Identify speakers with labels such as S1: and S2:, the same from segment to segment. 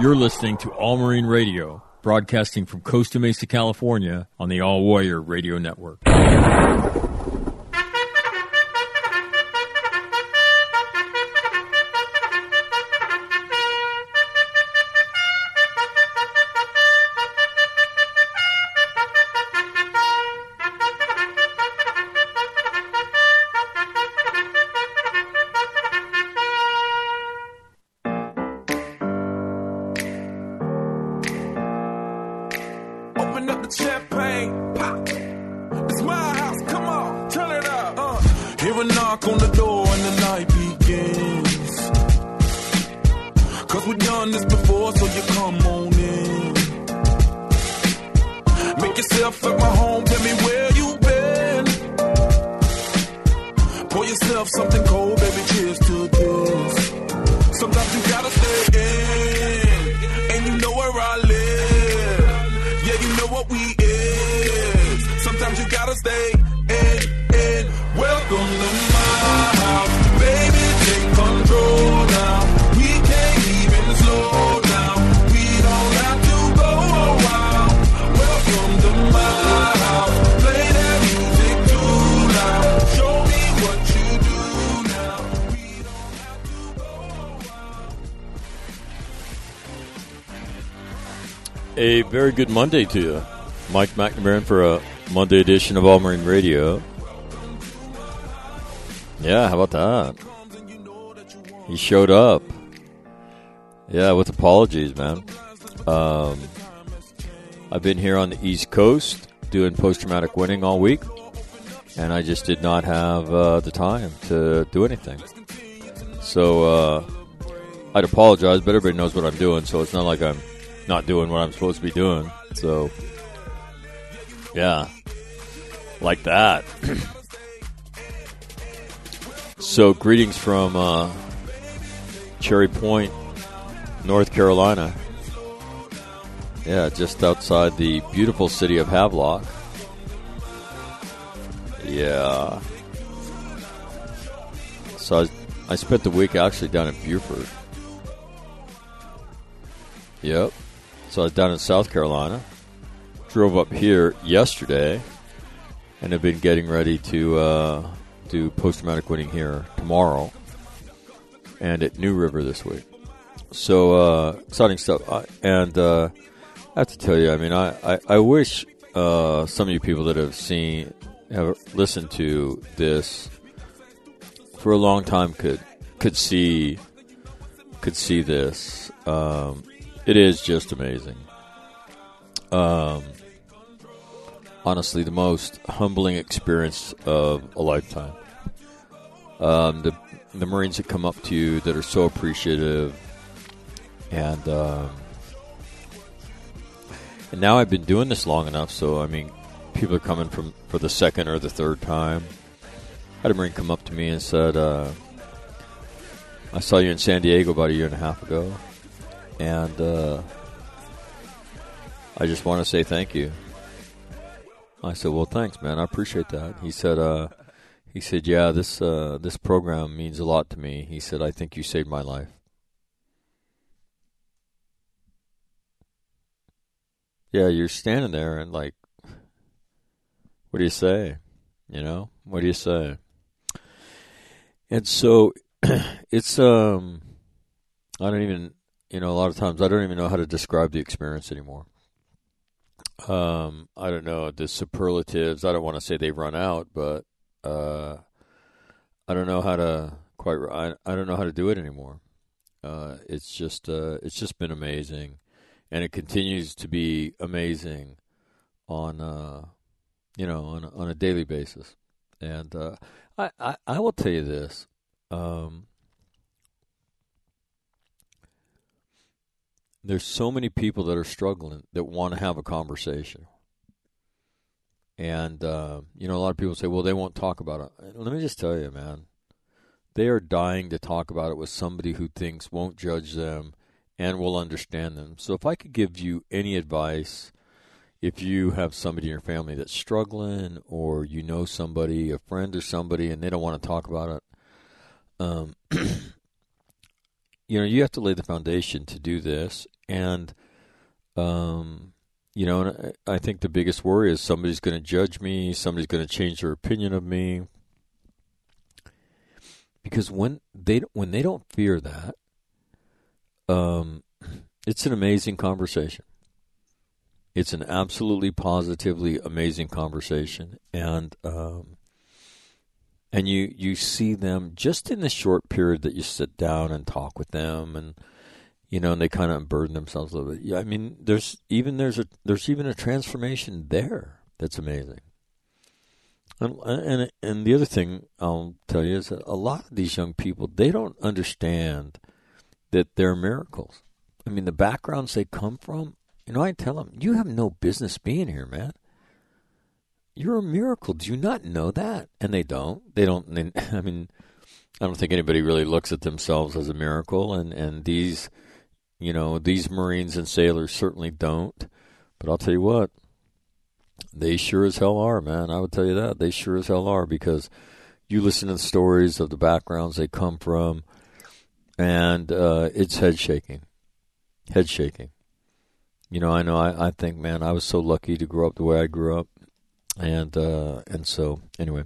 S1: You're listening to All Marine Radio, broadcasting from Costa Mesa, California on the All Warrior Radio Network. Monday to you. Mike McNamara for a Monday edition of All Marine Radio. Yeah, how about that? He showed up. Yeah, with apologies, man. Um, I've been here on the East Coast doing post traumatic winning all week, and I just did not have uh, the time to do anything. So uh, I'd apologize, but everybody knows what I'm doing, so it's not like I'm not doing what I'm supposed to be doing. So, yeah, like that. so, greetings from uh, Cherry Point, North Carolina. Yeah, just outside the beautiful city of Havelock. Yeah. So I, I spent the week actually down in Beaufort. Yep. So I was down in South Carolina. Drove up here yesterday, and have been getting ready to uh, do post traumatic winning here tomorrow, and at New River this week. So uh, exciting stuff. And uh, I have to tell you, I mean, I I, I wish uh, some of you people that have seen have listened to this for a long time could could see could see this. Um, it is just amazing. Um, honestly, the most humbling experience of a lifetime. Um, the the Marines that come up to you that are so appreciative, and um, and now I've been doing this long enough, so I mean, people are coming from for the second or the third time. I had a Marine come up to me and said, uh, "I saw you in San Diego about a year and a half ago." And uh, I just want to say thank you. I said, "Well, thanks, man. I appreciate that." He said, uh, "He said, yeah, this uh, this program means a lot to me." He said, "I think you saved my life." Yeah, you're standing there and like, what do you say? You know, what do you say? And so, it's um, I don't even you know, a lot of times I don't even know how to describe the experience anymore. Um, I don't know the superlatives. I don't want to say they run out, but uh, I don't know how to quite. I, I don't know how to do it anymore. Uh, it's just uh, it's just been amazing, and it continues to be amazing on uh, you know on a, on a daily basis. And uh, I, I I will tell you this. Um, there's so many people that are struggling that want to have a conversation. And, uh, you know, a lot of people say, well, they won't talk about it. Let me just tell you, man, they are dying to talk about it with somebody who thinks won't judge them and will understand them. So if I could give you any advice, if you have somebody in your family that's struggling or you know somebody, a friend or somebody, and they don't want to talk about it, um, you know, you have to lay the foundation to do this, and um, you know, and I think the biggest worry is somebody's going to judge me, somebody's going to change their opinion of me, because when they when they don't fear that, um, it's an amazing conversation. It's an absolutely positively amazing conversation, and um, and you you see them just in the short period that you sit down and talk with them, and you know, and they kind of unburden themselves a little bit. I mean, there's even there's a there's even a transformation there that's amazing. And and and the other thing I'll tell you is that a lot of these young people they don't understand that they're miracles. I mean, the backgrounds they come from. You know, I tell them, you have no business being here, man. You're a miracle. Do you not know that? And they don't. They don't. They, I mean, I don't think anybody really looks at themselves as a miracle, and and these, you know, these Marines and sailors certainly don't. But I'll tell you what, they sure as hell are, man. I would tell you that they sure as hell are because you listen to the stories of the backgrounds they come from, and uh, it's head shaking, head shaking. You know, I know. I, I think, man, I was so lucky to grow up the way I grew up, and uh, and so anyway,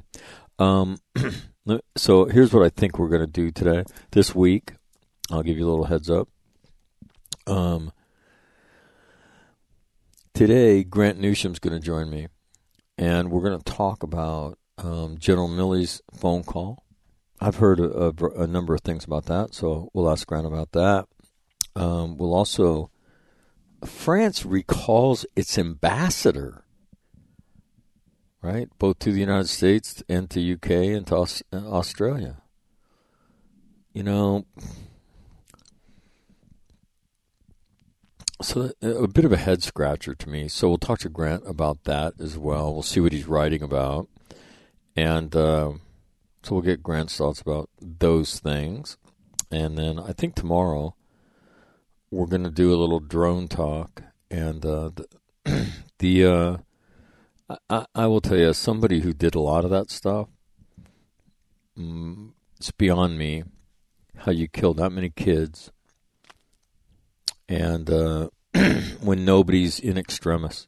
S1: um, so here's what I think we're going to do today, this week. I'll give you a little heads up. Um, today, Grant Newsham's going to join me, and we're going to talk about um, General Milley's phone call. I've heard a, a, a, number of things about that, so we'll ask Grant about that. Um, we'll also France recalls its ambassador, right, both to the United States and to UK and to Aus- Australia. You know, so a bit of a head scratcher to me. So we'll talk to Grant about that as well. We'll see what he's writing about, and uh, so we'll get Grant's thoughts about those things. And then I think tomorrow we're going to do a little drone talk, and uh, the, the uh, I, will tell you, as somebody who did a lot of that stuff, um, it's beyond me how you kill that many kids, and uh, when nobody's in extremis.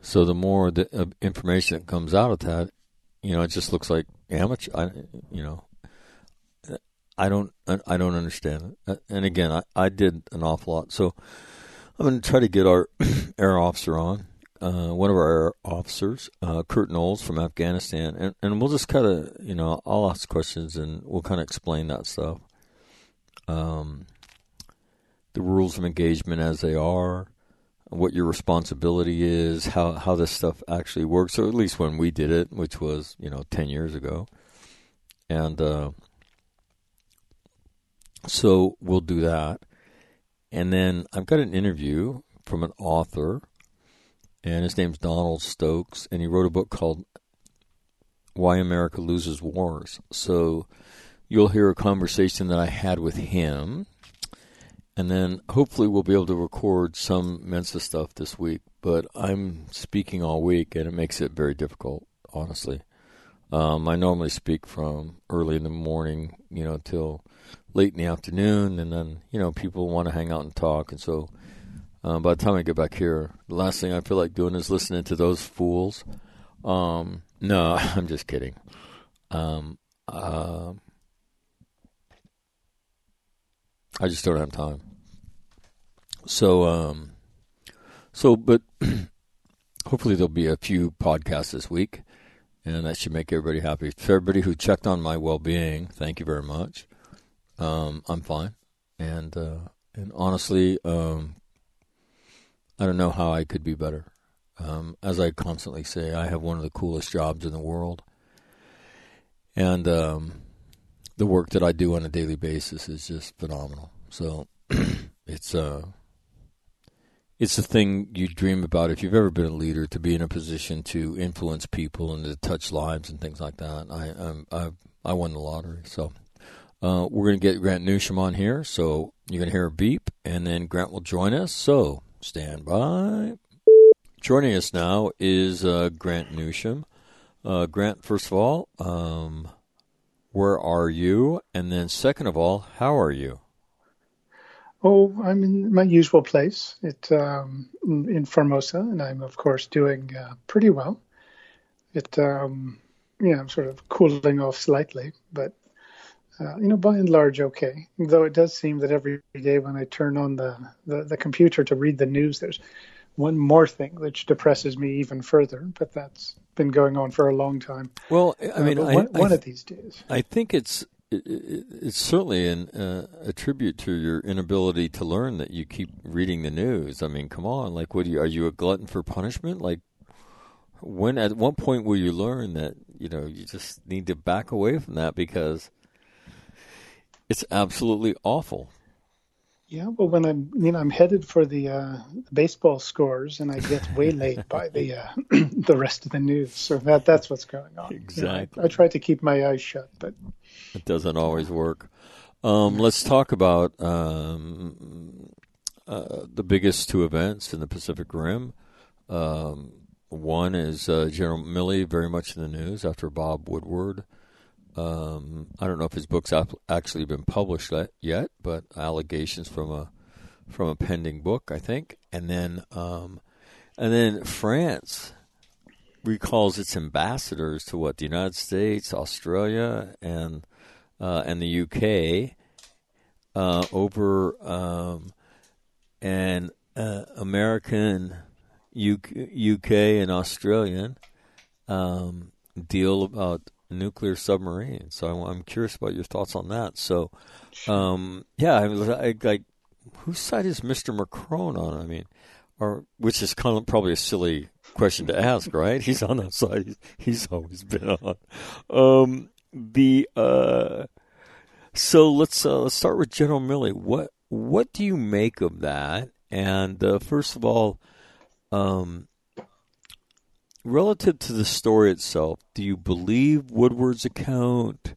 S1: So the more the uh, information that comes out of that, you know, it just looks like amateur. I, you know, I don't I don't understand it. Uh, and again, I, I did an awful lot. So I'm going to try to get our air officer on, uh, one of our officers, uh, Kurt Knowles from Afghanistan, and, and we'll just kind of you know I'll ask questions and we'll kind of explain that stuff. Um, the rules of engagement as they are, what your responsibility is, how how this stuff actually works, or at least when we did it, which was you know ten years ago, and. Uh, so we'll do that. And then I've got an interview from an author, and his name's Donald Stoker, and he wrote a book called Why America Loses Wars. So you'll hear a conversation that I had with him. And then hopefully we'll be able to record some Mensa stuff this week. But I'm speaking all week, and it makes it very difficult, honestly. Um, I normally speak from early in the morning, you know, till late in the afternoon, and then you know people want to hang out and talk, and so um, by the time I get back here, the last thing I feel like doing is listening to those fools. Um, no, I'm just kidding. Um, uh, I just don't have time. So, um, so, but hopefully there'll be a few podcasts this week, and that should make everybody happy. For everybody who checked on my well-being, thank you very much. Um, I'm fine, and uh, and honestly, um, I don't know how I could be better. Um, as I constantly say, I have one of the coolest jobs in the world, and um, the work that I do on a daily basis is just phenomenal. So it's uh, it's the thing you dream about if you've ever been a leader to be in a position to influence people and to touch lives and things like that. I I I won the lottery, so uh, we're going to get Grant Newsham on here, so you're going to hear a beep, and then Grant will join us. So stand by. Joining us now is uh, Grant Newsham. Uh, Grant, first of all, um, where are you? And then, second of all, how are you?
S2: Oh, I'm in my usual place it, um, in Formosa, and I'm, of course, doing uh, pretty well. It, um, yeah, I'm sort of cooling off slightly, but, uh, you know, by and large, okay. Though it does seem that every day when I turn on the, the, the computer to read the news, there's one more thing which depresses me even further, but that's been going on for a long time.
S1: Well, I mean,
S2: uh,
S1: I,
S2: one,
S1: I,
S2: one of these days.
S1: I think it's it, it, it's certainly an, uh, a tribute to your inability to learn that you keep reading the news. I mean, come on, like, what you, are you a glutton for punishment? Like, when at what point will you learn that you know you just need to back away from that because it's absolutely awful.
S2: Yeah, well, when I'm you know I'm headed for the uh, baseball scores and I get waylaid by the uh, the rest of the news, so that that's what's going on. You know,
S1: Exactly.
S2: I, I try to keep my eyes shut, but
S1: It doesn't always work. Um, let's talk about um, uh, the biggest two events in the Pacific Rim. Um, one is uh, General Milley, very much in the news after Bob Woodward. Um, I don't know if his book's actually been published yet, but allegations from a from a pending book, I think. And then um, and then France recalls its ambassadors to what the United States, Australia, and uh, and the UK uh, over um, an uh, American, UK, UK, and Australian um, deal about nuclear submarine. So I'm, I'm curious about your thoughts on that. So, um, yeah, I, I, like, whose side is Mr. Macron on? I mean, or which is kind of probably a silly question to ask, right? He's on that side. He's, he's always been on. Um, the uh, so let's uh, let's start with General Milley. What what do you make of that? And uh, first of all, um, relative to the story itself, do you believe Woodward's account?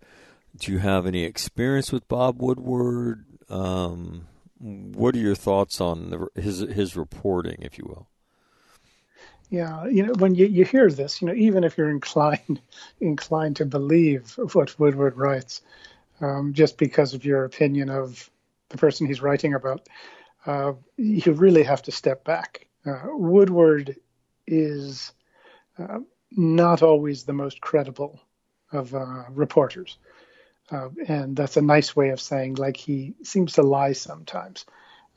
S1: Do you have any experience with Bob Woodward? Um, what are your thoughts on the, his his reporting, if you will?
S2: yeah, you know when you, you hear this, you know even if you're inclined inclined to believe what Woodward writes, um, just because of your opinion of the person he's writing about, uh, you really have to step back. Uh, Woodward is uh, not always the most credible of uh, reporters. Uh, and that's a nice way of saying, like, he seems to lie sometimes.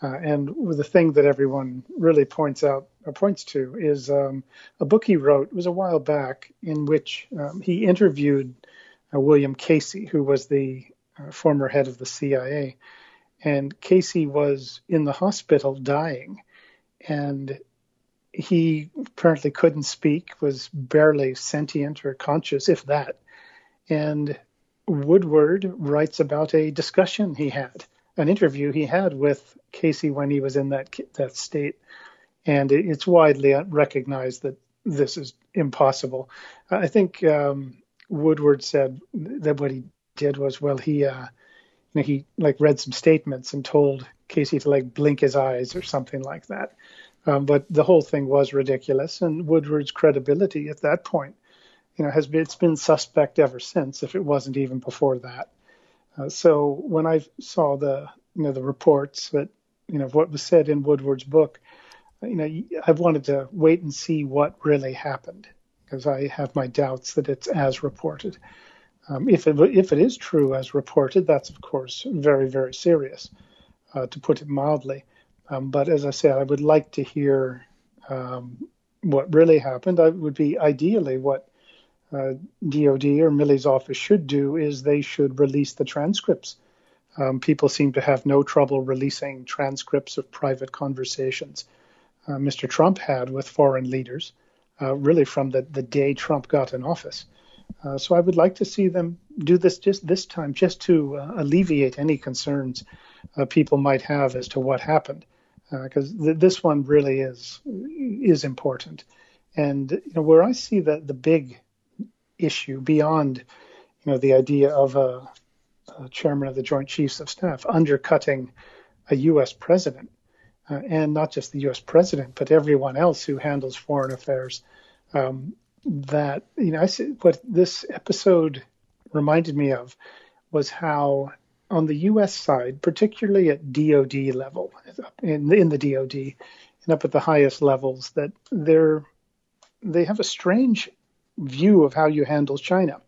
S2: Uh, and the thing that everyone really points out or points to is um, a book he wrote. Was a while back in which um, he interviewed uh, William Casey, who was the uh, former head of the CIA. And Casey was in the hospital dying, and he apparently couldn't speak, was barely sentient or conscious, if that. And Woodward writes about a discussion he had, an interview he had with Casey when he was in that that state, and it's widely recognized that this is impossible. I think um, Woodward said that what he did was, well, he uh, you know, he like read some statements and told Casey to like blink his eyes or something like that. Um, but the whole thing was ridiculous, and Woodward's credibility at that point, you know, has been it's been suspect ever since, if it wasn't even before that. Uh, so when I saw the you know the reports that you know what was said in Woodward's book, you know, I wanted to wait and see what really happened because I have my doubts that it's as reported. Um, if it if it is true as reported, that's of course very very serious, uh, to put it mildly. Um, but as I said, I would like to hear um, what really happened. I would be ideally what uh, DOD or Milley's office should do is they should release the transcripts. Um, people seem to have no trouble releasing transcripts of private conversations uh, Mr. Trump had with foreign leaders, uh, really from the, the day Trump got in office. Uh, so I would like to see them do this just this time, just to uh, alleviate any concerns uh, people might have as to what happened, because th- this one really is is important. And you know where I see the the big issue beyond you know the idea of a, a chairman of the Joint Chiefs of Staff undercutting a U.S. president, uh, and not just the U.S. president, but everyone else who handles foreign affairs. Um, that you know, I see what this episode reminded me of was how on the U.S. side, particularly at DoD level, in, in the DoD, and up at the highest levels, that they're they have a strange view of how you handle China.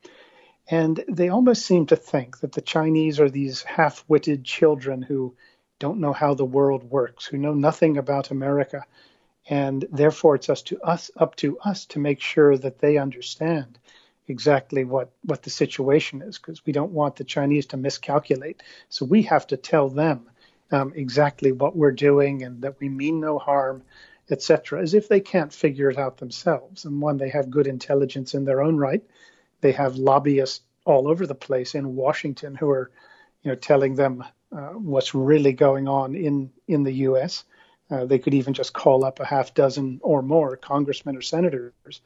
S2: And they almost seem to think that the Chinese are these half witted children who don't know how the world works, who know nothing about America. And therefore, it's us to us up to us to make sure that they understand exactly what, what the situation is, because we don't want the Chinese to miscalculate. So we have to tell them um, exactly what we're doing and that we mean no harm, etc., as if they can't figure it out themselves. And one, they have good intelligence in their own right they have lobbyists all over the place in Washington who are, you know, telling them uh, what's really going on in in the U.S. Uh, they could even just call up a half dozen or more congressmen or senators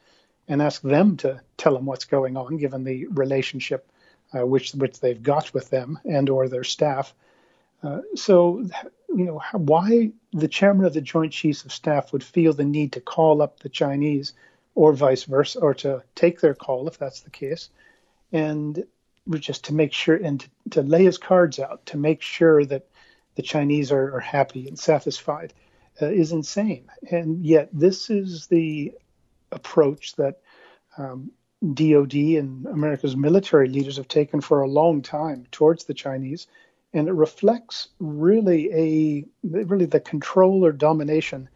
S2: and ask them to tell them what's going on, given the relationship uh, which which they've got with them and or their staff. Uh, so, you know, why the chairman of the Joint Chiefs of Staff would feel the need to call up the Chinese or vice versa, or to take their call if that's the case, and just to make sure and to, to lay his cards out to make sure that the Chinese are, are happy and satisfied uh, is insane. And yet, this is the approach that um, DoD and America's military leaders have taken for a long time towards the Chinese, and it reflects really a really the control or domination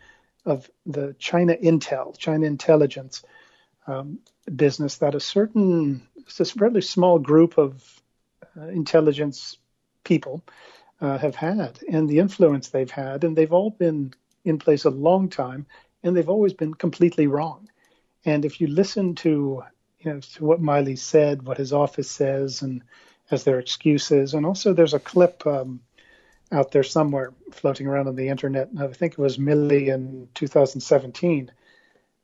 S2: of the China Intel, China intelligence um, business that a certain, it's a fairly small group of uh, intelligence people uh, have had and the influence they've had. And they've all been in place a long time and they've always been completely wrong. And if you listen to, you know, to what Milley said, what his office says, and as their excuses, and also there's a clip um, out there somewhere floating around on the internet. I think it was Milley in 2017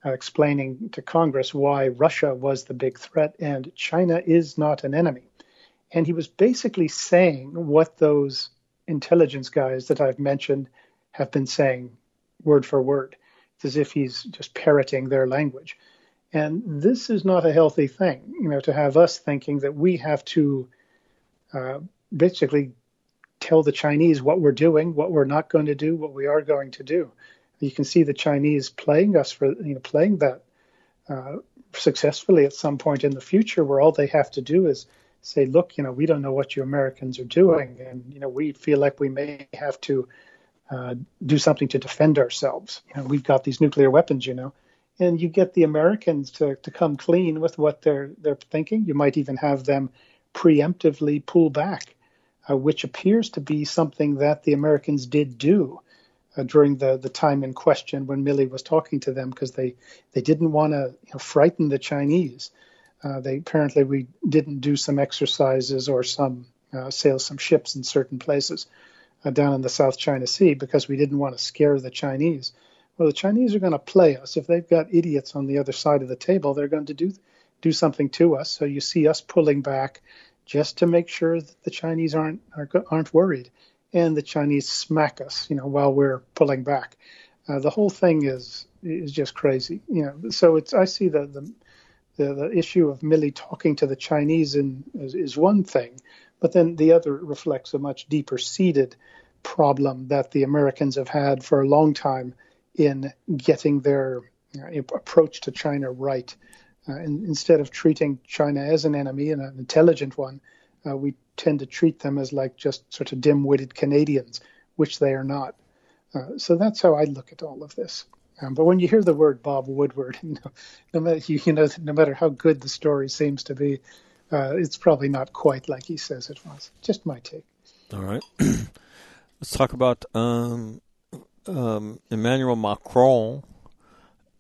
S2: uh, explaining to Congress why Russia was the big threat and China is not an enemy. And he was basically saying what those intelligence guys that I've mentioned have been saying word for word. It's as if he's just parroting their language. And this is not a healthy thing, you know, to have us thinking that we have to uh, basically tell the Chinese what we're doing, what we're not going to do, what we are going to do. You can see the Chinese playing us for you know playing that uh, successfully at some point in the future, where all they have to do is say, look, you know, we don't know what you Americans are doing, and you know, we feel like we may have to uh, do something to defend ourselves. You know, we've got these nuclear weapons, you know, and you get the Americans to, to come clean with what they're they're thinking. You might even have them preemptively pull back uh, which appears to be something that the Americans did do uh, during the, the time in question when Milley was talking to them because they, they didn't want to you know, frighten the Chinese. Uh, they apparently we didn't do some exercises or some uh, sail some ships in certain places uh, down in the South China Sea because we didn't want to scare the Chinese. Well, the Chinese are going to play us. If they've got idiots on the other side of the table, they're going to do do something to us. So you see us pulling back just to make sure that the Chinese aren't aren't worried, and the Chinese smack us, you know, while we're pulling back. Uh, the whole thing is is just crazy, you know. So it's I see the the the, the issue of Milley talking to the Chinese in, is, is one thing, but then the other reflects a much deeper seated problem that the Americans have had for a long time in getting their you know, approach to China right. Uh, in, instead of treating China as an enemy and an intelligent one, uh, we tend to treat them as like just sort of dim-witted Canadians, which they are not. Uh, so that's how I look at all of this. Um, but when you hear the word Bob Woodward, you know, no matter you, you know, no matter how good the story seems to be, uh, it's probably not quite like he says it was. Just my take.
S1: All right, let's talk about um, um, Emmanuel Macron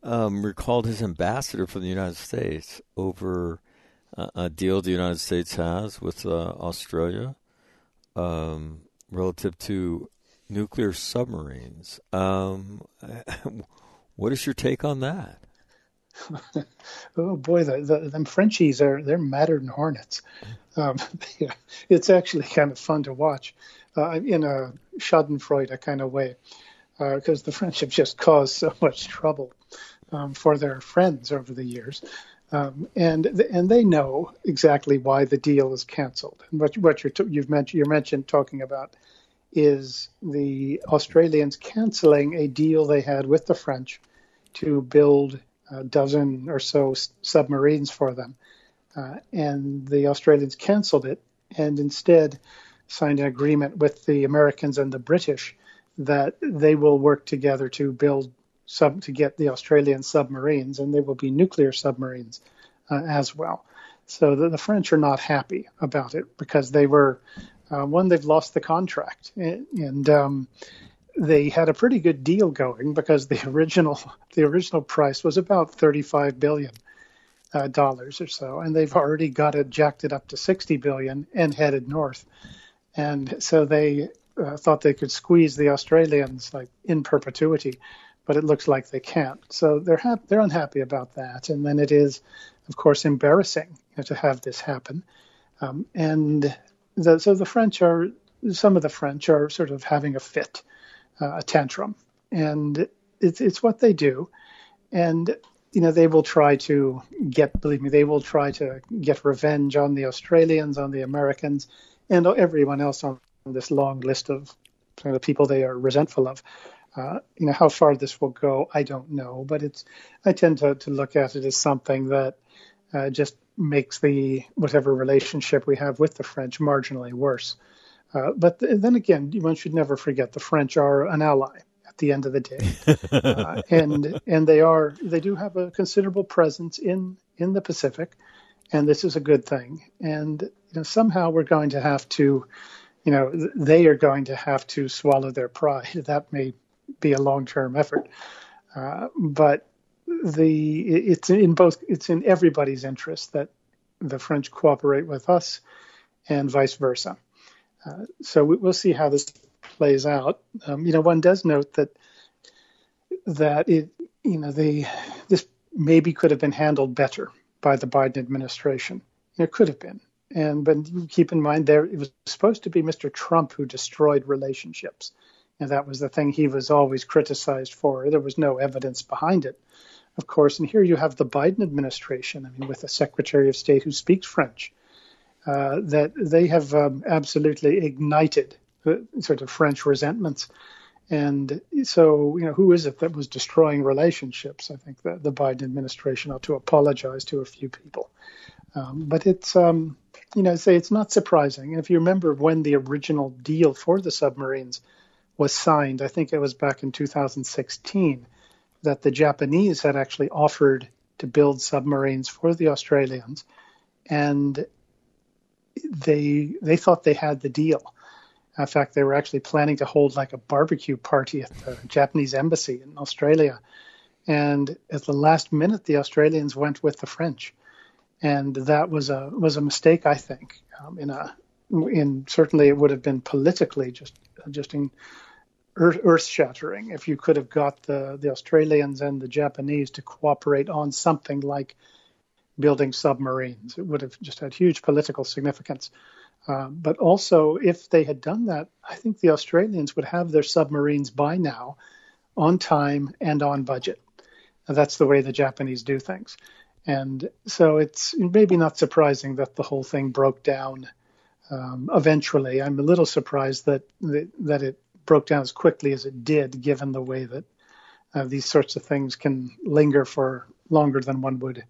S1: um, recalled his ambassador from the United States over uh, a deal the United States has with uh, Australia um, relative to nuclear submarines. Um, what is your take on that?
S2: Oh boy, the, the them Frenchies are they're madder than hornets. Um, yeah, it's actually kind of fun to watch uh, in a Schadenfreude kind of way because uh, the French have just caused so much trouble um, for their friends over the years. Um, and and they know exactly why the deal is canceled. And what what you're you've mentioned you mentioned talking about is the Australians canceling a deal they had with the French to build a dozen or so submarines for them, uh, and the Australians canceled it and instead signed an agreement with the Americans and the British that they will work together to build sub to get the Australian submarines, and they will be nuclear submarines uh, as well. So the, the, French are not happy about it because they were uh, one they've lost the contract and, and um, they had a pretty good deal going because the original the original price was about 35 billion uh, dollars or so, and they've already got it jacked it up to 60 billion and headed north. And so they uh, thought they could squeeze the Australians like in perpetuity but it looks like they can't. So they're ha- they're unhappy about that, and then it is, of course, embarrassing you know, to have this happen. Um, and the, so the French are some of the French are sort of having a fit, uh, a tantrum, and it's it's what they do, and you know they will try to get believe me they will try to get revenge on the Australians, on the Americans, and everyone else on this long list of the people they are resentful of. Uh, you know how far this will go, I don't know, but it's I tend to, to look at it as something that uh, just makes the whatever relationship we have with the French marginally worse. Uh, but th- then again, one should never forget the French are an ally at the end of the day, uh, and and they are they do have a considerable presence in in the Pacific, and this is a good thing. And you know somehow we're going to have to you know, they are going to have to swallow their pride. That may be a long term effort. Uh, but the it's in both it's in everybody's interest that the French cooperate with us and vice versa. So we, will see how this plays out. Um, you know, one does note that that it you know the this maybe could have been handled better by the Biden administration. It could have been. And but keep in mind there it was supposed to be Mr. Trump who destroyed relationships. And that was the thing he was always criticized for. There was no evidence behind it, of course. And here you have the Biden administration, I mean, with a Secretary of State who speaks French, uh, that they have um, absolutely ignited the sort of French resentments. And so, you know, who is it that was destroying relationships? I think that the Biden administration ought to apologize to a few people. Um, but it's, um, you know, say it's not surprising. If you remember when the original deal for the submarines was signed, I think it was back in 2016, that the Japanese had actually offered to build submarines for the Australians, and they they thought they had the deal. In fact, they were actually planning to hold like a barbecue party at the Japanese embassy in Australia. And at the last minute, the Australians went with the French, and that was a was a mistake, I think. Um, in a in certainly it would have been politically just just in, earth shattering if you could have got the, the Australians and the Japanese to cooperate on something like building submarines. It would have just had huge political significance. Uh, but also, if they had done that, I think the Australians would have their submarines by now on time and on budget. And that's the way the Japanese do things. And so it's maybe not surprising that the whole thing broke down um, eventually. I'm a little surprised that that it broke down as quickly as it did, given the way that uh, these sorts of things can linger for longer than one would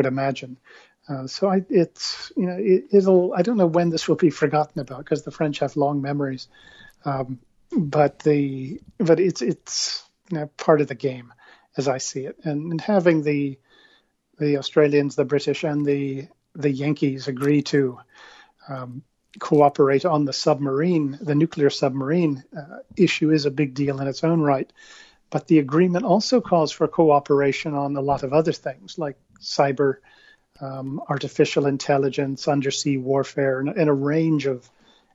S2: would imagine. Uh, so I, it's you know it, will I don't know when this will be forgotten about because the French have long memories, um, but the but it's it's you know, part of the game as I see it, and, and having the the Australians, the British, and the the Yankees agree to um, cooperate on the submarine, the nuclear submarine uh, issue is a big deal in its own right. But the agreement also calls for cooperation on a lot of other things like cyber, um, artificial intelligence, undersea warfare, and, and, a range of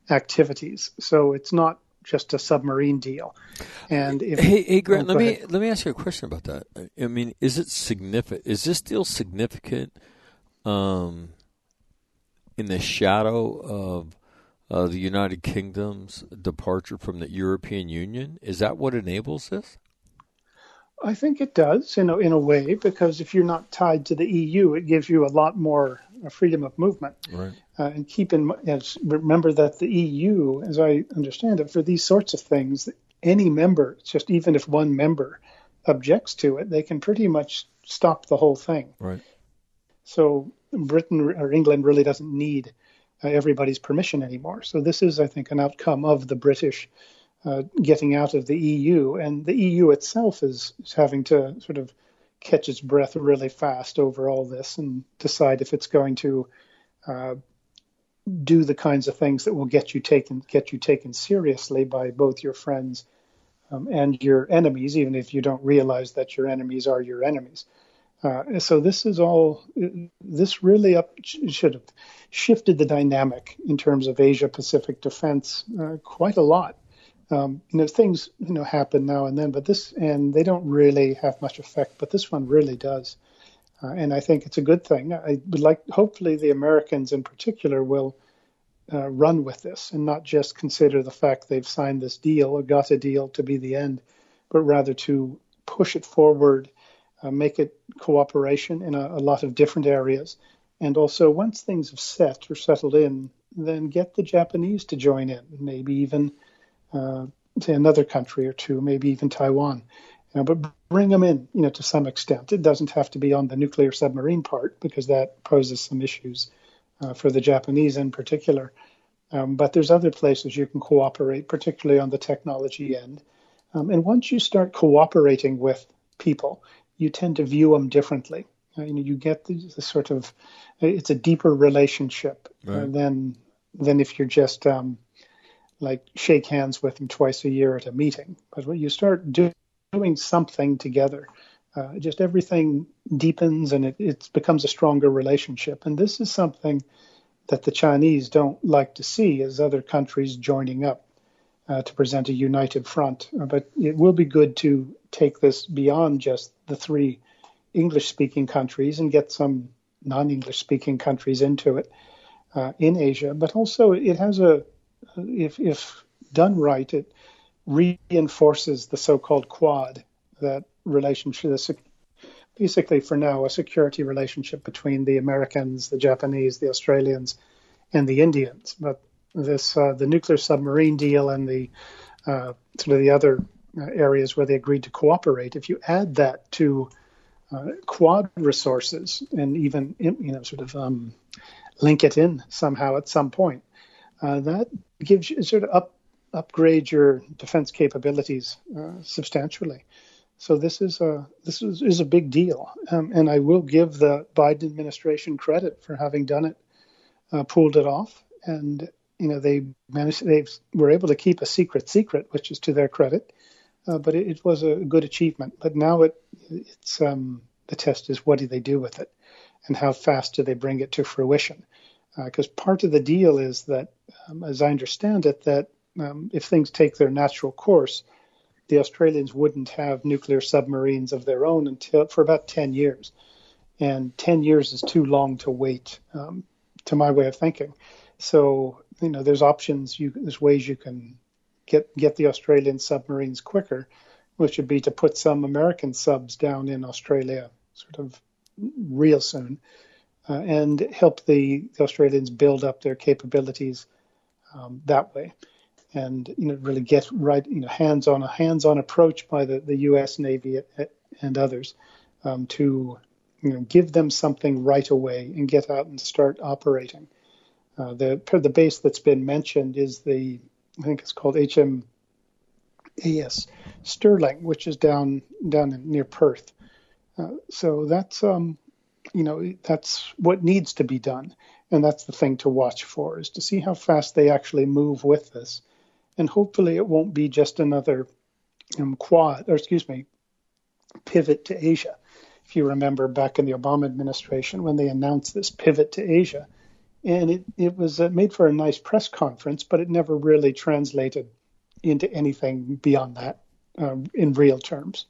S2: activities. So it's not just a submarine deal. And if,
S1: hey, hey Grant, oh, let me let me ask you a question about that. I mean, is it significant? Is this deal significant? Um, in the shadow of uh, the United Kingdom's departure from the European Union? Is that what enables this?
S2: I think it does in a, in a way because if you're not tied to the EU, it gives you a lot more uh, freedom of movement.
S1: Right.
S2: Uh, and keep in mind, remember that the EU, as I understand it, for these sorts of things, any member, just even if one member objects to it, they can pretty much stop the whole thing.
S1: Right.
S2: So Britain or England really doesn't need uh, everybody's permission anymore. So this is, I think, an outcome of the British uh, getting out of the EU, and the EU itself is, is having to sort of catch its breath really fast over all this and decide if it's going to uh, do the kinds of things that will get you taken get you taken seriously by both your friends um, and your enemies, even if you don't realize that your enemies are your enemies. Uh, so this is all. This really up should have shifted the dynamic in terms of Asia Pacific defense uh, quite a lot. Um, you know, things you know happen now and then, but this and they don't really have much effect. But this one really does, uh, and I think it's a good thing. I would like, hopefully, the Americans in particular will uh, run with this and not just consider the fact they've signed this deal or got a deal to be the end, but rather to push it forward, uh, make it cooperation in a, a lot of different areas, and also once things have set or settled in, then get the Japanese to join in, maybe even uh, to another country or two, maybe even Taiwan. You know, but bring them in, you know, to some extent. It doesn't have to be on the nuclear submarine part because that poses some issues uh, for the Japanese in particular. Um, but there's other places you can cooperate, particularly on the technology end. Um, and once you start cooperating with people, you tend to view them differently. Uh, you know, you get the, the, sort of it's a deeper relationship uh, right. uh, than than if you're just um, like shake hands with them twice a year at a meeting. But when you start do, doing something together, uh, just everything deepens and it, it becomes a stronger relationship. And this is something that the Chinese don't like to see as other countries joining up uh, to present a united front. But it will be good to take this beyond just the three English speaking countries and get some non English speaking countries into it uh, in Asia. But also, it has a if, if done right, it reinforces the so-called Quad, that relationship, basically for now a security relationship between the Americans, the Japanese, the Australians, and the Indians. But this uh, the nuclear submarine deal and the uh, sort of the other uh, areas where they agreed to cooperate. If you add that to uh, Quad resources and even you know sort of um, link it in somehow at some point, uh, that gives you sort of up upgrade your defense capabilities uh, substantially. So this is a this is, is a big deal, um, and I will give the Biden administration credit for having done it, uh, pulled it off, and you know they managed they were able to keep a secret secret, which is to their credit, uh, but it, it, was a good achievement. But now it it's um, the test is what do they do with it, and how fast do they bring it to fruition? Because uh, part of the deal is that, um, as I understand it, that um, if things take their natural course, the Australians wouldn't have nuclear submarines of their own until for about 10 years. And 10 years is too long to wait, um, to my way of thinking. So, you know, there's options, you, there's ways you can get, get the Australian submarines quicker, which would be to put some American subs down in Australia sort of real soon uh, and help the, the, Australians build up their capabilities um, that way and you know really get right you know hands on a hands on approach by the, the U.S. Navy and others um, to you know give them something right away and get out and start operating. Uh, the the base that's been mentioned is the I think it's called HMAS Stirling, which is down down in, near Perth. Uh, so that's um, you know that's what needs to be done, and that's the thing to watch for is to see how fast they actually move with this and hopefully it won't be just another um, quad, or excuse me, pivot to Asia. If you remember back in the Obama administration when they announced this pivot to Asia, and it, it was uh, made for a nice press conference, but it never really translated into anything beyond that um, in real terms.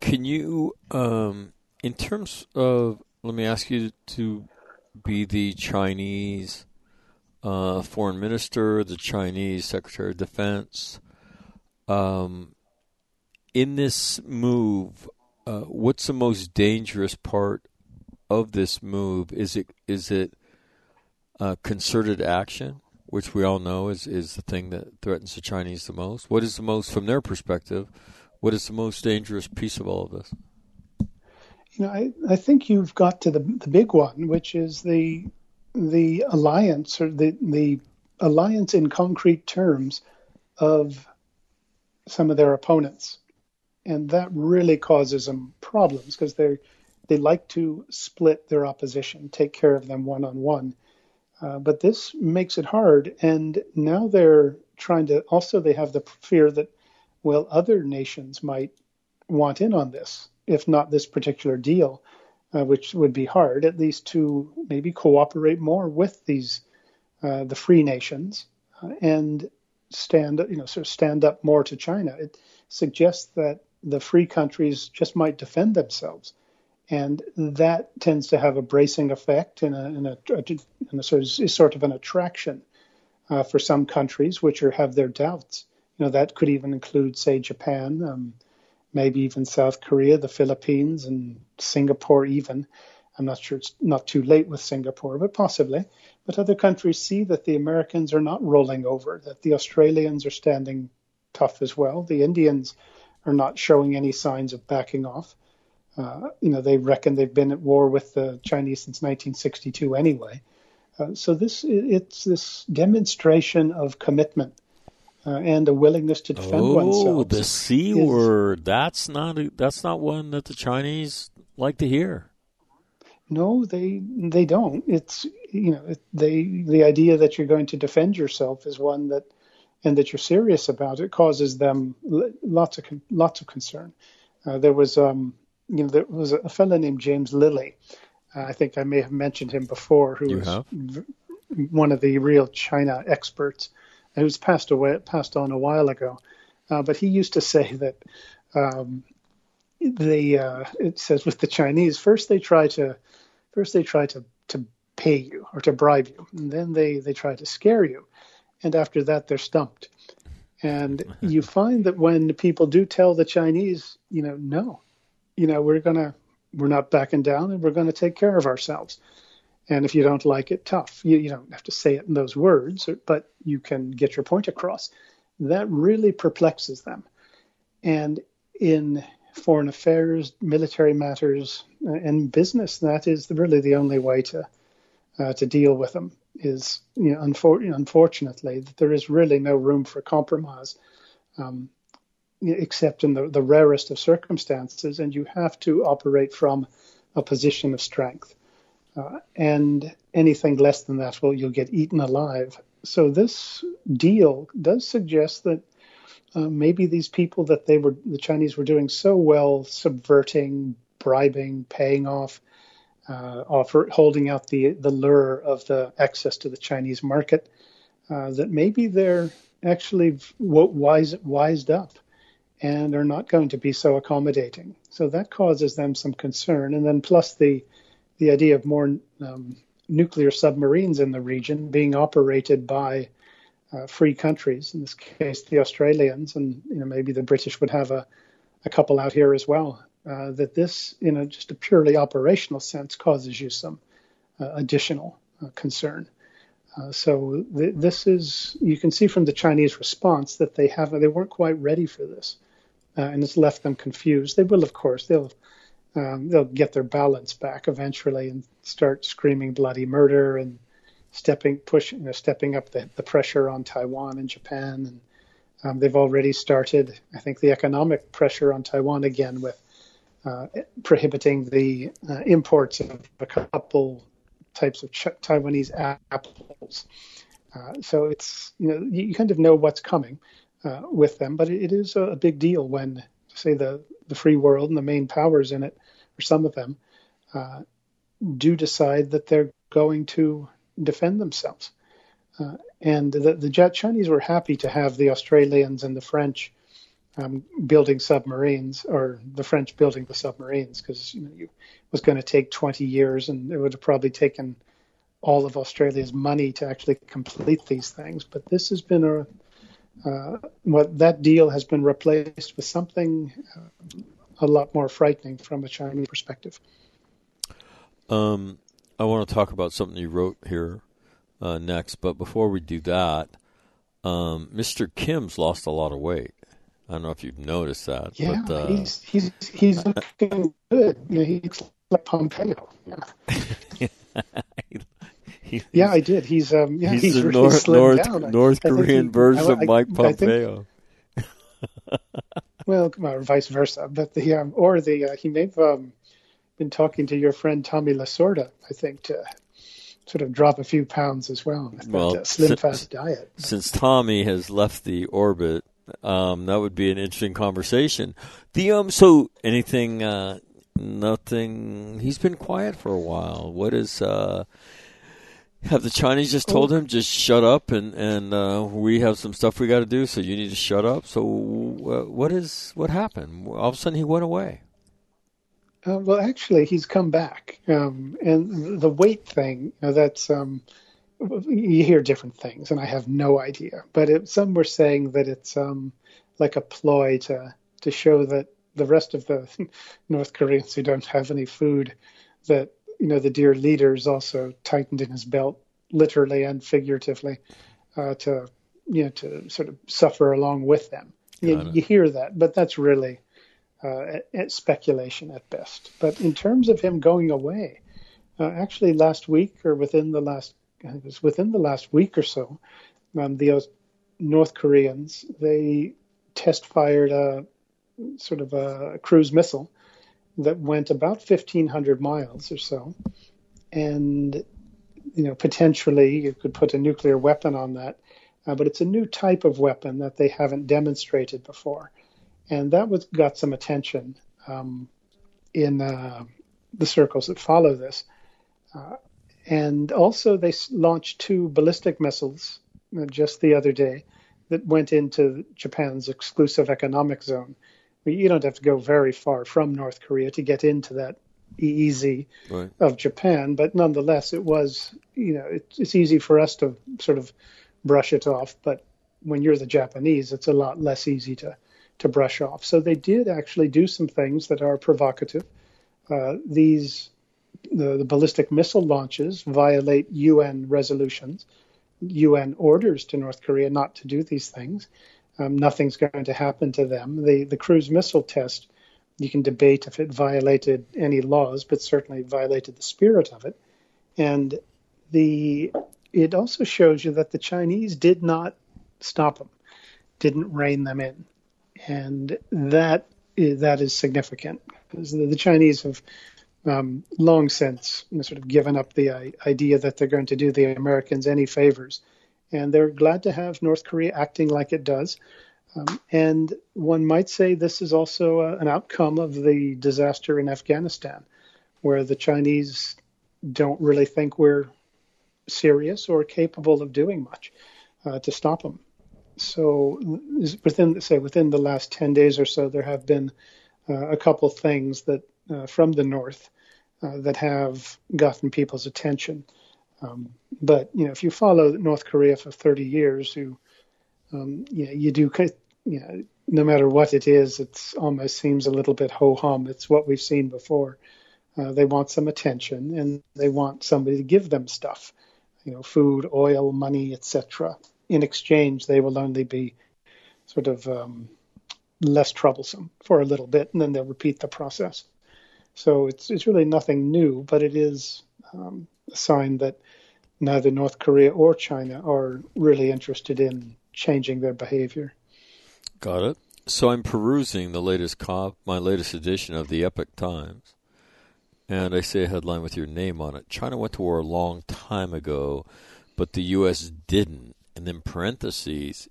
S1: Can you, um, in terms of, let me ask you to be the Chinese uh, foreign minister, the Chinese secretary of defense. Um, in this move, uh, what's the most dangerous part of this move? Is it is it uh, concerted action, which we all know is is the thing that threatens the Chinese the most? What is the most, from their perspective, what is the most dangerous piece of all of this?
S2: You know, I, I think you've got to the the big one, which is the the alliance or the the alliance in concrete terms of some of their opponents, and that really causes them problems because they they like to split their opposition, take care of them one on one. but this makes it hard, and now they're trying to. Also, they have the fear that well, other nations might want in on this, if not this particular deal, uh, which would be hard, at least to maybe cooperate more with these uh, the free nations uh, and stand, you know, sort of stand up more to China. It suggests that the free countries just might defend themselves, and that tends to have a bracing effect and a, and a, and a sort, of, sort of an attraction uh, for some countries which are, have their doubts. You know, that could even include, say, Japan, um, maybe even South Korea, the Philippines, and Singapore, even. I'm not sure it's not too late with Singapore, but possibly. But other countries see that the Americans are not rolling over, that the Australians are standing tough as well. The Indians are not showing any signs of backing off. Uh, you know, they reckon they've been at war with the Chinese since 1962 anyway. Uh, so this it's this demonstration of commitment uh, and a willingness to defend
S1: oh,
S2: oneself.
S1: Oh, the C
S2: is,
S1: word. That's not a, that's not one that the Chinese like to hear.
S2: No, they they don't. It's you know they the idea that you're going to defend yourself is one that and that you're serious about it causes them lots of lots of concern. Uh, there was um you know there was a fellow named James Lilley. Uh, I think I may have mentioned him before, who
S1: you
S2: was
S1: have?
S2: one of the real China experts who's passed away, passed on a while ago. Uh, but he used to say that um, the uh, it says with the Chinese first they try to first they try to to pay you or to bribe you, and then they they try to scare you, and after that they're stumped. And you find that when people do tell the Chinese, you know, no, you know, we're gonna we're not backing down and we're going to take care of ourselves. And if you don't like it, tough. You, you don't have to say it in those words, but you can get your point across. That really perplexes them. And in foreign affairs, military matters, uh, and business, that is really the only way to uh, to deal with them. Is you know, unfor- unfortunately, that there is really no room for compromise, um, except in the, the rarest of circumstances, and you have to operate from a position of strength. Uh, and anything less than that, well, you'll get eaten alive. So this deal does suggest that uh, maybe these people that they were, the Chinese were doing so well, subverting, bribing, paying off, uh, offer, holding out the the lure of the access to the Chinese market, uh, that maybe they're actually wise, wised up and are not going to be so accommodating. So that causes them some concern. And then plus the the idea of more um, nuclear submarines in the region being operated by uh, free countries, in this case the Australians, and you know maybe the British would have a, a couple out here as well. Uh, that this, in just a purely operational sense, causes you some uh, additional uh, concern. Uh, so th- this is you can see from the Chinese response that they have they weren't quite ready for this, uh, and it's left them confused. They will, of course, they'll um, they'll get their balance back eventually and start screaming bloody murder and stepping pushing you know, stepping up the, the pressure on Taiwan and Japan and um, they've already started I think the economic pressure on Taiwan again with uh, prohibiting the uh, imports of a couple types of ch- Taiwanese apples. Uh, so it's you know you, you, kind of know what's coming uh, with them, but it, it is a, a big deal when say the the free world and the main powers in it, or some of them, uh, do decide that they're going to defend themselves. Uh, and the, the Chinese were happy to have the Australians and the French um, building submarines, or the French building the submarines, because you know, it was going to take 20 years, and it would have probably taken all of Australia's money to actually complete these things. But this has been a uh, what that deal has been replaced with something uh, a lot more frightening from a Chinese perspective.
S1: Um, I want to talk about something you wrote here uh, next, but before we do that, um, Mr. Kim's lost a lot of weight. I don't know if you've noticed that.
S2: Yeah,
S1: but, uh,
S2: he's he's he's looking good. You know, he looks like Pompeo. Yeah. yeah, I did. He's um, yeah,
S1: he's,
S2: he's,
S1: the
S2: really
S1: North North,
S2: down.
S1: North
S2: I
S1: Korean
S2: he-
S1: version
S2: I-
S1: of Mike
S2: I think-
S1: Pompeo.
S2: well, or vice versa. But the um, or the uh, he may have um, been talking to your friend Tommy Lasorda, I think, to sort of drop a few pounds as well. with that,
S1: Well,
S2: uh, slim
S1: si-
S2: fast diet.
S1: Since Tommy has left the orbit, um, that would be an interesting conversation. The um, so anything, uh, nothing. He's been quiet for a while. What is uh? Have the Chinese just told him just shut up and and uh, we have some stuff we got to do, so you need to shut up. So uh, what is what happened? All of a sudden he went away.
S2: Uh, well, actually, he's come back, um, and the weight thing. You know, that's um, you hear different things, and I have no idea. But it, some were saying that it's um, like a ploy to to show that the rest of the North Koreans who don't have any food, that you know the dear leaders also tightened in his belt, literally and figuratively, uh, to you know to sort of suffer along with them. You, you hear that, but that's really uh, at, at speculation at best. But in terms of him going away, uh, actually last week or within the last it was within the last week or so, um, the North Koreans they test fired a sort of a cruise missile that went about 1,500 miles or so, and you know potentially you could put a nuclear weapon on that, uh, but it's a new type of weapon that they haven't demonstrated before and that was got some attention um, in uh, the circles that follow this. Uh, and also, they launched two ballistic missiles uh, just the other day that went into Japan's exclusive economic zone. You don't have to go very far from North Korea to get into that EEZ
S1: Right.
S2: of Japan, but nonetheless, it was, you know, it, it's easy for us to sort of brush it off, but when you're the Japanese, it's a lot less easy to to brush off. So they did actually do some things that are provocative. Uh, these the, the ballistic missile launches violate UN resolutions, UN orders to North Korea not to do these things. Um, nothing's going to happen to them. The the cruise missile test, you can debate if it violated any laws, but certainly violated the spirit of it. And the it also shows you that the Chinese did not stop them, didn't rein them in and that is, that is significant because the, the Chinese have um, long since you know, sort of given up the i- idea that they're going to do the Americans any favors, and they're glad to have North Korea acting like it does. Um, and one might say this is also uh, an outcome of the disaster in Afghanistan, where the Chinese don't really think we're serious or capable of doing much uh, to stop them so within say within the last 10 days or so there have been uh, a couple things that uh, from the north uh, that have gotten people's attention um, but you know if you follow north korea for 30 years you um, you, you do you know no matter what it is it almost seems a little bit ho hum it's what we've seen before. Uh, they want some attention and they want somebody to give them stuff you know food oil money etc in exchange, they will only be sort of um, less troublesome for a little bit, and then they'll repeat the process. So it's it's really nothing new, but it is um, a sign that neither North Korea or China are really interested in changing their behavior.
S1: Got it. So I'm perusing the latest cop, my latest edition of the Epoch Times, and I see a headline with your name on it. China went to war a long time ago, but the U.S. didn't. And then parentheses,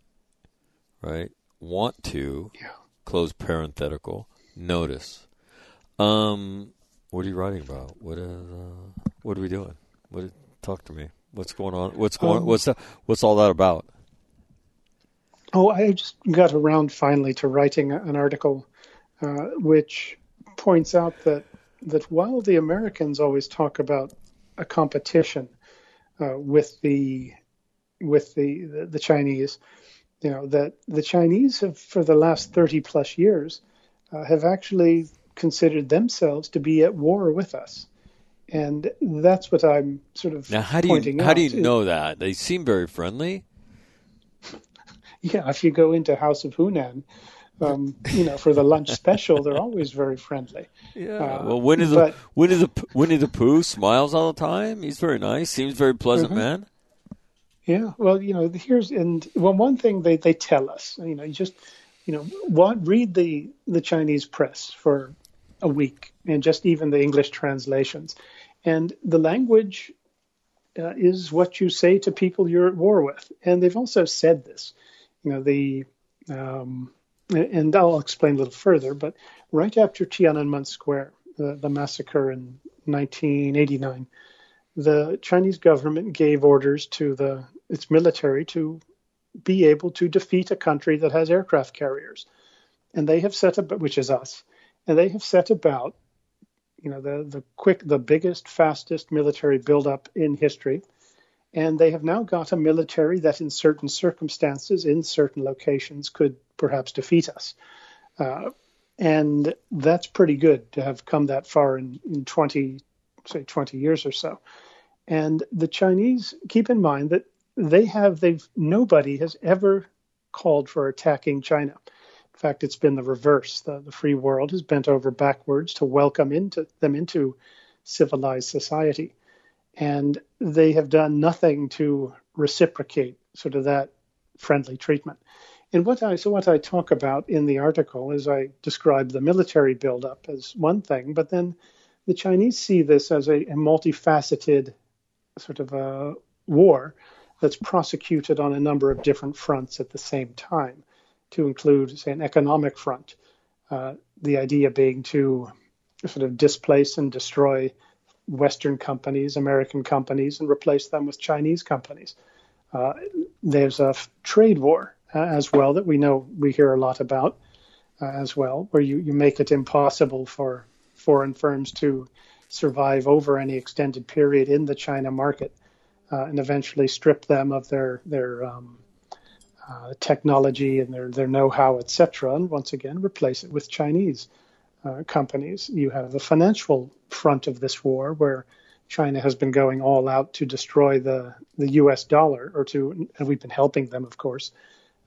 S1: right? Want to
S2: Yeah.
S1: close parenthetical. Notice. Um, what are you writing about? What is? Uh, what are we doing? What? Talk to me. What's going on? What's going?
S2: Um,
S1: what's that? What's all that about?
S2: Oh, I just got around finally to writing an article uh, which points out that that while the Americans always talk about a competition uh, with the with the, the, the Chinese, you know that the Chinese have, for the last 30 plus years, uh, have actually considered themselves to be at war with us, and that's what I'm sort of
S1: now. How do
S2: pointing
S1: you how do you know that they seem very friendly?
S2: Yeah, if you go into House of Hunan, um, you know, for the lunch special, they're always very friendly.
S1: Yeah.
S2: Uh,
S1: well, Winnie the
S2: but-
S1: Winnie the Winnie the Pooh smiles all the time. He's very nice. Seems very pleasant
S2: Mhm.
S1: man.
S2: Yeah, well, you know, here's and well, one thing they, they tell us, you know, you just, you know, what read the the Chinese press for a week and just even the English translations, and the language uh, is what you say to people you're at war with, and they've also said this, you know, the, um, and I'll explain a little further, but right after Tiananmen Square, the, the massacre in 1989 the Chinese government gave orders to the its military to be able to defeat a country that has aircraft carriers, and they have set up, which is us, and they have set about, you know, the the quick, the biggest, fastest military buildup in history, and they have now got a military that, in certain circumstances, in certain locations, could perhaps defeat us. Uh, and that's pretty good to have come that far in, in 20, say 20 years or so. And the Chinese keep in mind that they have they've nobody has ever called for attacking China. Fact, it's been the reverse. The, the free world has bent over backwards to welcome into them into civilized society, and they have done nothing to reciprocate sort of that friendly treatment. And what I so what I talk about in the article is I describe the military buildup as one thing, but then the Chinese see this as a, a multifaceted sort of a war that's prosecuted on a number of different fronts at the same time, to include, say, an economic front. Uh, the idea being to sort of displace and destroy Western companies, American companies, and replace them with Chinese companies. Uh, there's a trade war uh, as well that we know we hear a lot about uh, as well, where you, you make it impossible for foreign firms to survive over any extended period in the China market, uh, and eventually strip them of their their um, uh, technology and their their know-how, etc., and once again replace it with Chinese uh, companies. You have the financial front of this war, where China has been going all out to destroy the the U.S. dollar, or to and we've been helping them, of course,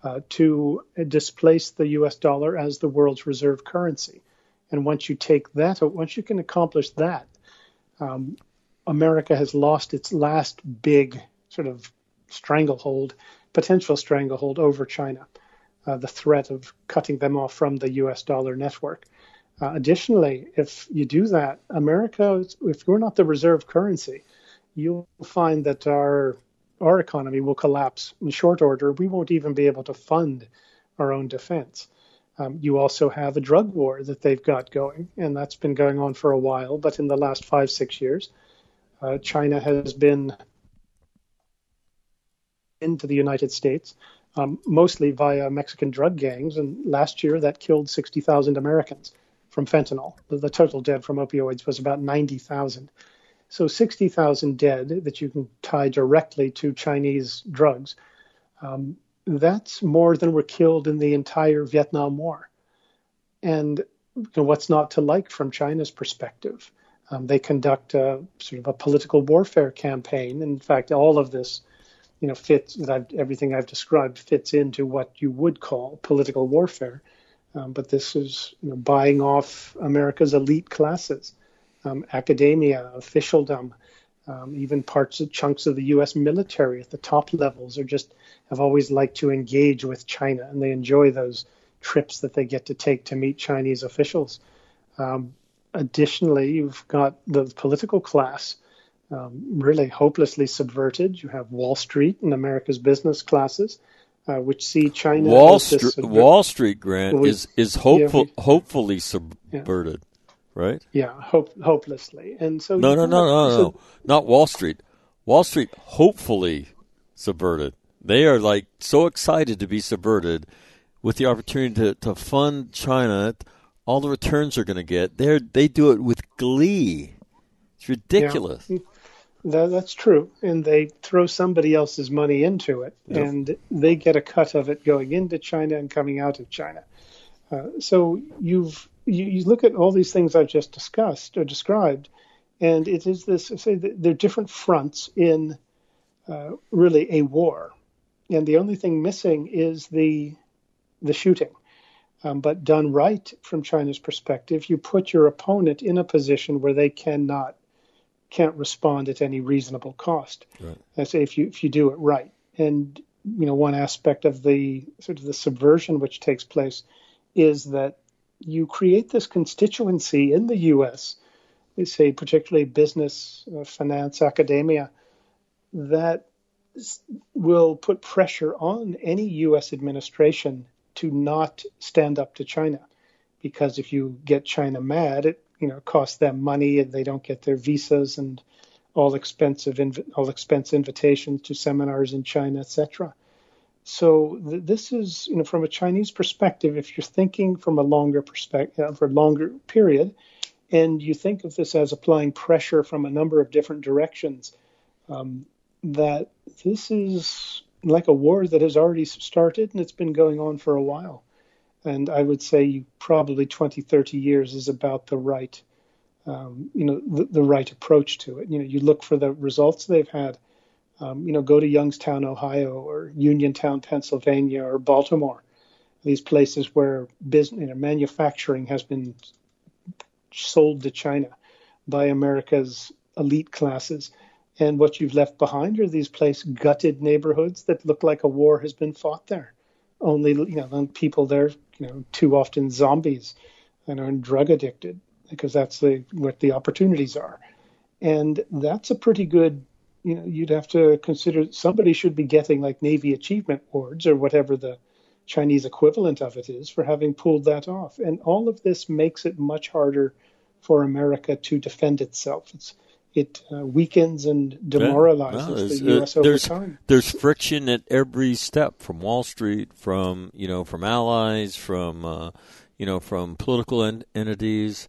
S2: uh, to displace the U.S. dollar as the world's reserve currency. And once you take that, once you can accomplish that, um, America has lost its last big sort of stranglehold, potential stranglehold over China, uh, the threat of cutting them off from the US dollar network. Uh, additionally, if you do that, America, if we're not the reserve currency, you'll find that our our economy will collapse in short order. We won't even be able to fund our own defense. Um, you also have a drug war that they've got going, and that's been going on for a while. But in the last five, six years, uh, China has been into the United States, um, mostly via Mexican drug gangs. And last year, that killed 60,000 Americans from fentanyl. The, the total dead from opioids was about 90,000. So 60,000 dead that you can tie directly to Chinese drugs. Um, that's more than were killed in the entire Vietnam War. And you know, what's not to like from China's perspective? Um, they conduct a, sort of a political warfare campaign. In fact, all of this, you know, fits that I've, everything I've described fits into what you would call political warfare. Um, but this is you know, buying off America's elite classes, um, academia, officialdom, um, even parts of chunks of the U.S. military at the top levels are just have always liked to engage with China, and they enjoy those trips that they get to take to meet Chinese officials. Um, additionally, you've got the political class um, really hopelessly subverted. You have Wall Street and America's business classes, uh, which see China
S1: Wall
S2: as this
S1: Street,
S2: subver-
S1: Wall Street, Grant is is hopeful,
S2: we-
S1: hopefully subverted, right?
S2: yeah, hope, hopelessly, and so
S1: No, no, no, no,
S2: so-
S1: no, not Wall Street. Wall Street, hopefully subverted. They are like so excited to be subverted with the opportunity to, to fund China. All the returns they're going to get. They they do it with glee. It's ridiculous.
S2: Yeah. That, that's true, and they throw somebody else's money into it,
S1: Yep.
S2: and they get a cut of it going into China and coming out of China. Uh, so you've you, you look at all these things I've just discussed or described, and it is this say that they're different fronts in uh, really a war, and the only thing missing is the the shooting. Um, but done right from China's perspective, you put your opponent in a position where they cannot can't respond at any reasonable cost.
S1: Right.
S2: Say if you if you do it right, and you know one aspect of the sort of the subversion which takes place is that you create this constituency in the U.S. They say particularly business, uh, finance, academia, that will put pressure on any U.S. administration to not stand up to China, because if you get China mad, it you know costs them money and they don't get their visas and all expensive inv- all expense invitations to seminars in China, etc. So th- this is you know from a Chinese perspective, if you're thinking from a longer perspective, uh, for a longer period, and you think of this as applying pressure from a number of different directions, um, that this is like a war that has already started and it's been going on for a while. And I would say probably 20, 30 years is about the right, um, you know, the, the right approach to it. You know, you look for the results they've had. Um, you know, go to Youngstown, Ohio, or Uniontown, Pennsylvania, or Baltimore. These places where business, you know, manufacturing has been sold to China by America's elite classes. And what you've left behind are these place gutted neighborhoods that look like a war has been fought there. Only you know, people there, you know, too often zombies and are drug addicted because that's the what the opportunities are. And that's a pretty good you know, you'd have to consider somebody should be getting like Navy Achievement Awards or whatever the Chinese equivalent of it is for having pulled that off. And all of this makes it much harder for America to defend itself. It's it uh, weakens and demoralizes the U.S.
S1: uh,
S2: over
S1: there's,
S2: time.
S1: there's friction at every step from Wall Street, from you know, from allies, from uh, you know, from political en- entities,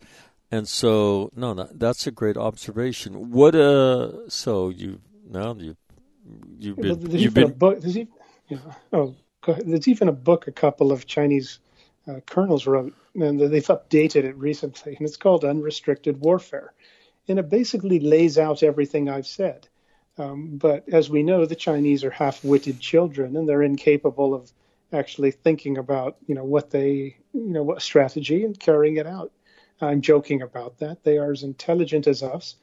S1: and so no, that, that's a great observation. What uh, so you now you you've been
S2: there's
S1: you've
S2: even a
S1: been
S2: book. There's even, yeah, oh, there's even a book a couple of Chinese uh, colonels wrote, and they've updated it recently, and it's called Unrestricted Warfare, and it basically lays out everything I've said. Um, but as we know, the Chinese are half-witted children, and they're incapable of actually thinking about, you know, what they, you know, what strategy and carrying it out. I'm joking about that. They are as intelligent as us.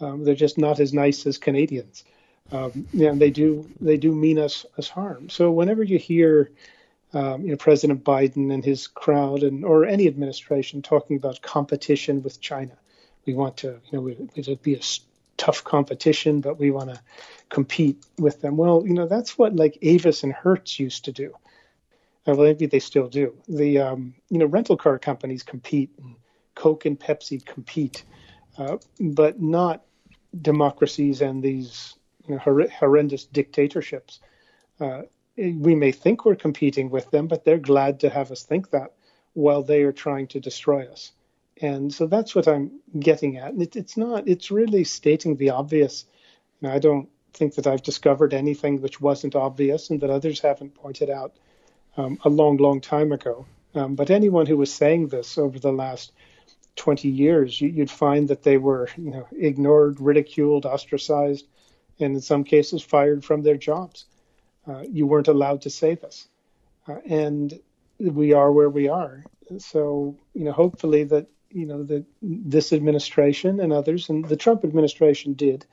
S2: Um, they're just not as nice as Canadians. Um, yeah, they do they do mean us us harm. So whenever you hear, um, you know, President Biden and his crowd and or any administration talking about competition with China, we want to, you know, it'll be a tough competition, but we want to compete with them. Well, you know, that's what like Avis and Hertz used to do. Well, maybe they still do. The um, you know rental car companies compete, and Coke and Pepsi compete, uh, but not democracies and these you know, hor- horrendous dictatorships. Uh, we may think we're competing with them, but they're glad to have us think that while they are trying to destroy us. And so that's what I'm getting at. It, it's not, it's really stating the obvious. I don't think that I've discovered anything which wasn't obvious and that others haven't pointed out um, a long, long time ago. Um, but anyone who was saying this over the last 20 years, you, you'd find that they were, you know, ignored, ridiculed, ostracized, and in some cases fired from their jobs. Uh, you weren't allowed to say this, uh, and we are where we are. So, you know, hopefully that you know that this administration and others, and the Trump administration did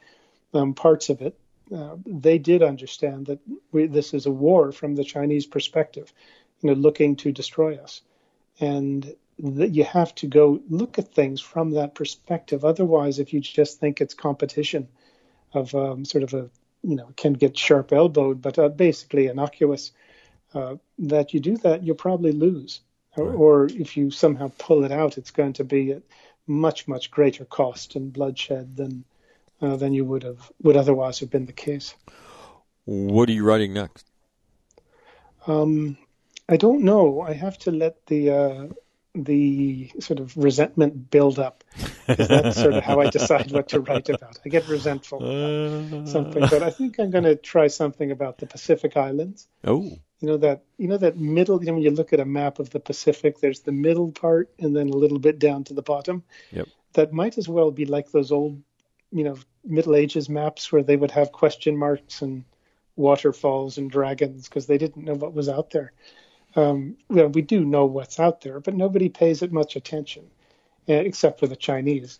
S2: um, parts of it. Uh, they did understand that we, this is a war from the Chinese perspective, you know, looking to destroy us, and that you have to go look at things from that perspective. Otherwise, if you just think it's competition of um, sort of a you know can get sharp elbowed, but uh, basically innocuous, uh, that you do that, you'll probably lose. Or,
S1: Right.
S2: or if you somehow pull it out, it's going to be at much much greater cost and bloodshed than uh, than you would have would otherwise have been the case.
S1: what are you writing next?
S2: Um, I don't know. I have to let the uh, the sort of resentment build up. That's sort of how I decide what to write about. I get resentful about something, but I think I'm going to try something about the Pacific Islands.
S1: Oh,
S2: You know that you know that middle. You know when you look at a map of the Pacific, there's the middle part and then a little bit down to the bottom.
S1: Yep.
S2: That might as well be like those old, you know, Middle Ages maps where they would have question marks and waterfalls and dragons because they didn't know what was out there. Um, well, we do know what's out there, but nobody pays it much attention, uh, except for the Chinese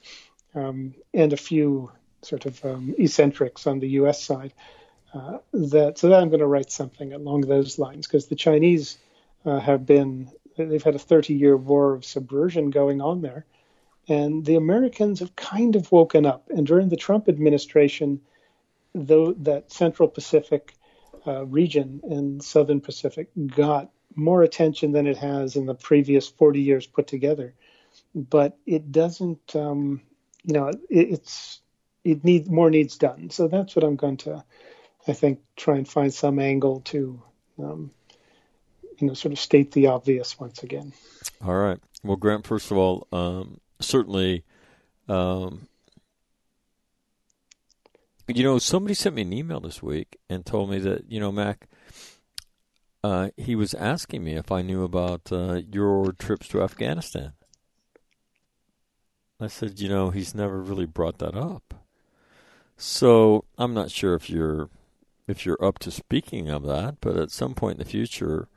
S2: um, and a few sort of um, eccentrics on the U.S. side. Uh, that so that I'm going to write something along those lines because the Chinese uh, have been they've had a 30 year war of subversion going on there, and the Americans have kind of woken up. And during the Trump administration, though that Central Pacific uh, region and Southern Pacific got more attention than it has in the previous 40 years put together, but it doesn't. Um, you know, it, it's it needs more needs done. So that's what I'm going to, I think, try and find some angle to, um, you know, sort of state the obvious once again.
S1: all right. Well, Grant, first of all, um, certainly, um, you know, somebody sent me an email this week and told me that, you know, Mac, uh, he was asking me if I knew about uh, your trips to Afghanistan. I said, you know, he's never really brought that up. So I'm not sure if you're if you're up to speaking of that, but at some point in the future,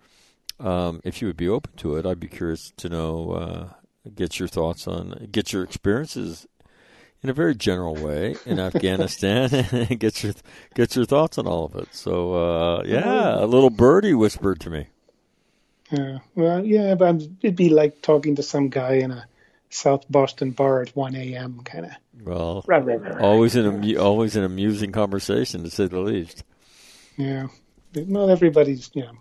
S1: um, if you would be open to it, I'd be curious to know, uh, get your thoughts on, get your experiences in a very general way in Afghanistan, and get your get your thoughts on all of it. So uh, yeah, a little birdie whispered to me.
S2: Yeah, well, yeah, but it'd be like talking to some guy in a South Boston bar at 1 a.m. kind of.
S1: Well, always an amu- always an amusing conversation to say the least.
S2: Yeah, not everybody's. Yeah,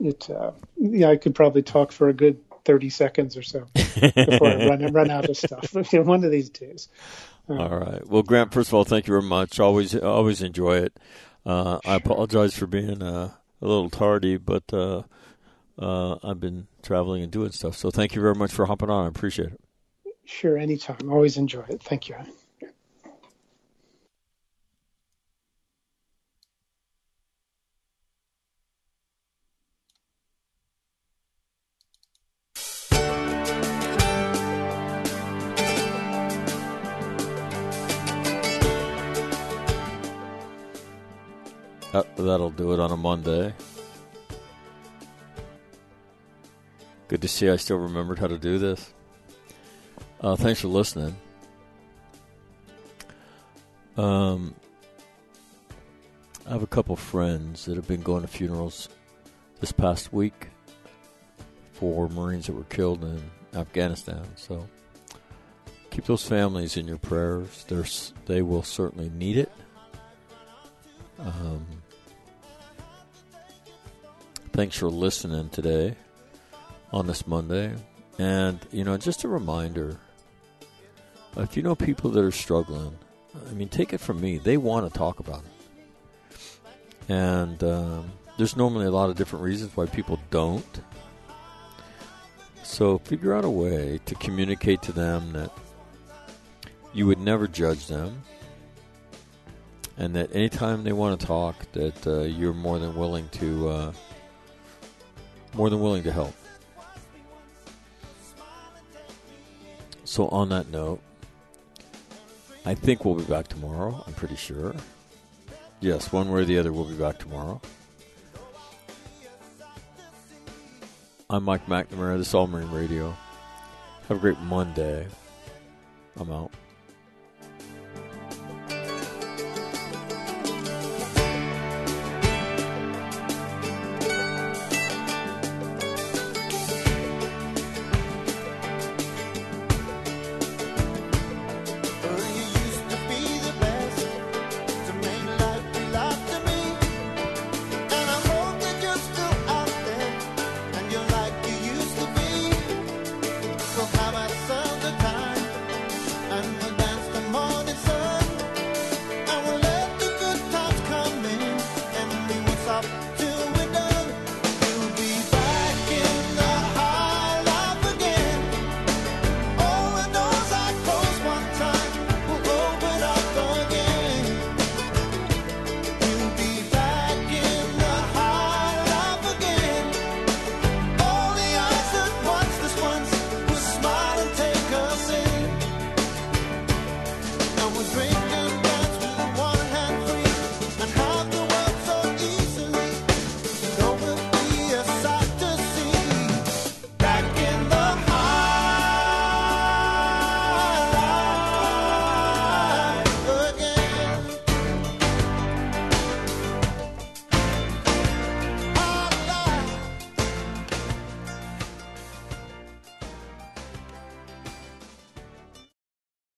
S2: it. Uh, yeah, I could probably talk for a good 30 seconds or so before I run run out of stuff. One of these days.
S1: All right. Well, Grant, first of all, thank you very much. Always always enjoy it. Uh, I apologize for being uh, a little tardy, but uh, uh, I've been traveling and doing stuff. So thank you very much for hopping on. I appreciate it.
S2: Sure, anytime. Always enjoy it. Thank you.
S1: That, that'll do it on a Monday. Good to see I still remembered how to do this. Uh, thanks for listening. Um, I have a couple friends that have been going to funerals this past week for Marines that were killed in Afghanistan. So keep those families in your prayers. They're, they will certainly need it. Um, thanks for listening today on this Monday. And, you know, just a reminder if you know people that are struggling, I mean, take it from me, they want to talk about it. And um, there's normally a lot of different reasons why people don't. So figure out a way to communicate to them that you would never judge them and that anytime they want to talk, that uh, you're more than willing to uh, more than willing to help. So on that note, I think we'll be back tomorrow. I'm pretty sure. Yes, one way or the other, we'll be back tomorrow. I'm Mike McNamara. This is All Marine Radio. Have a great Monday. I'm out.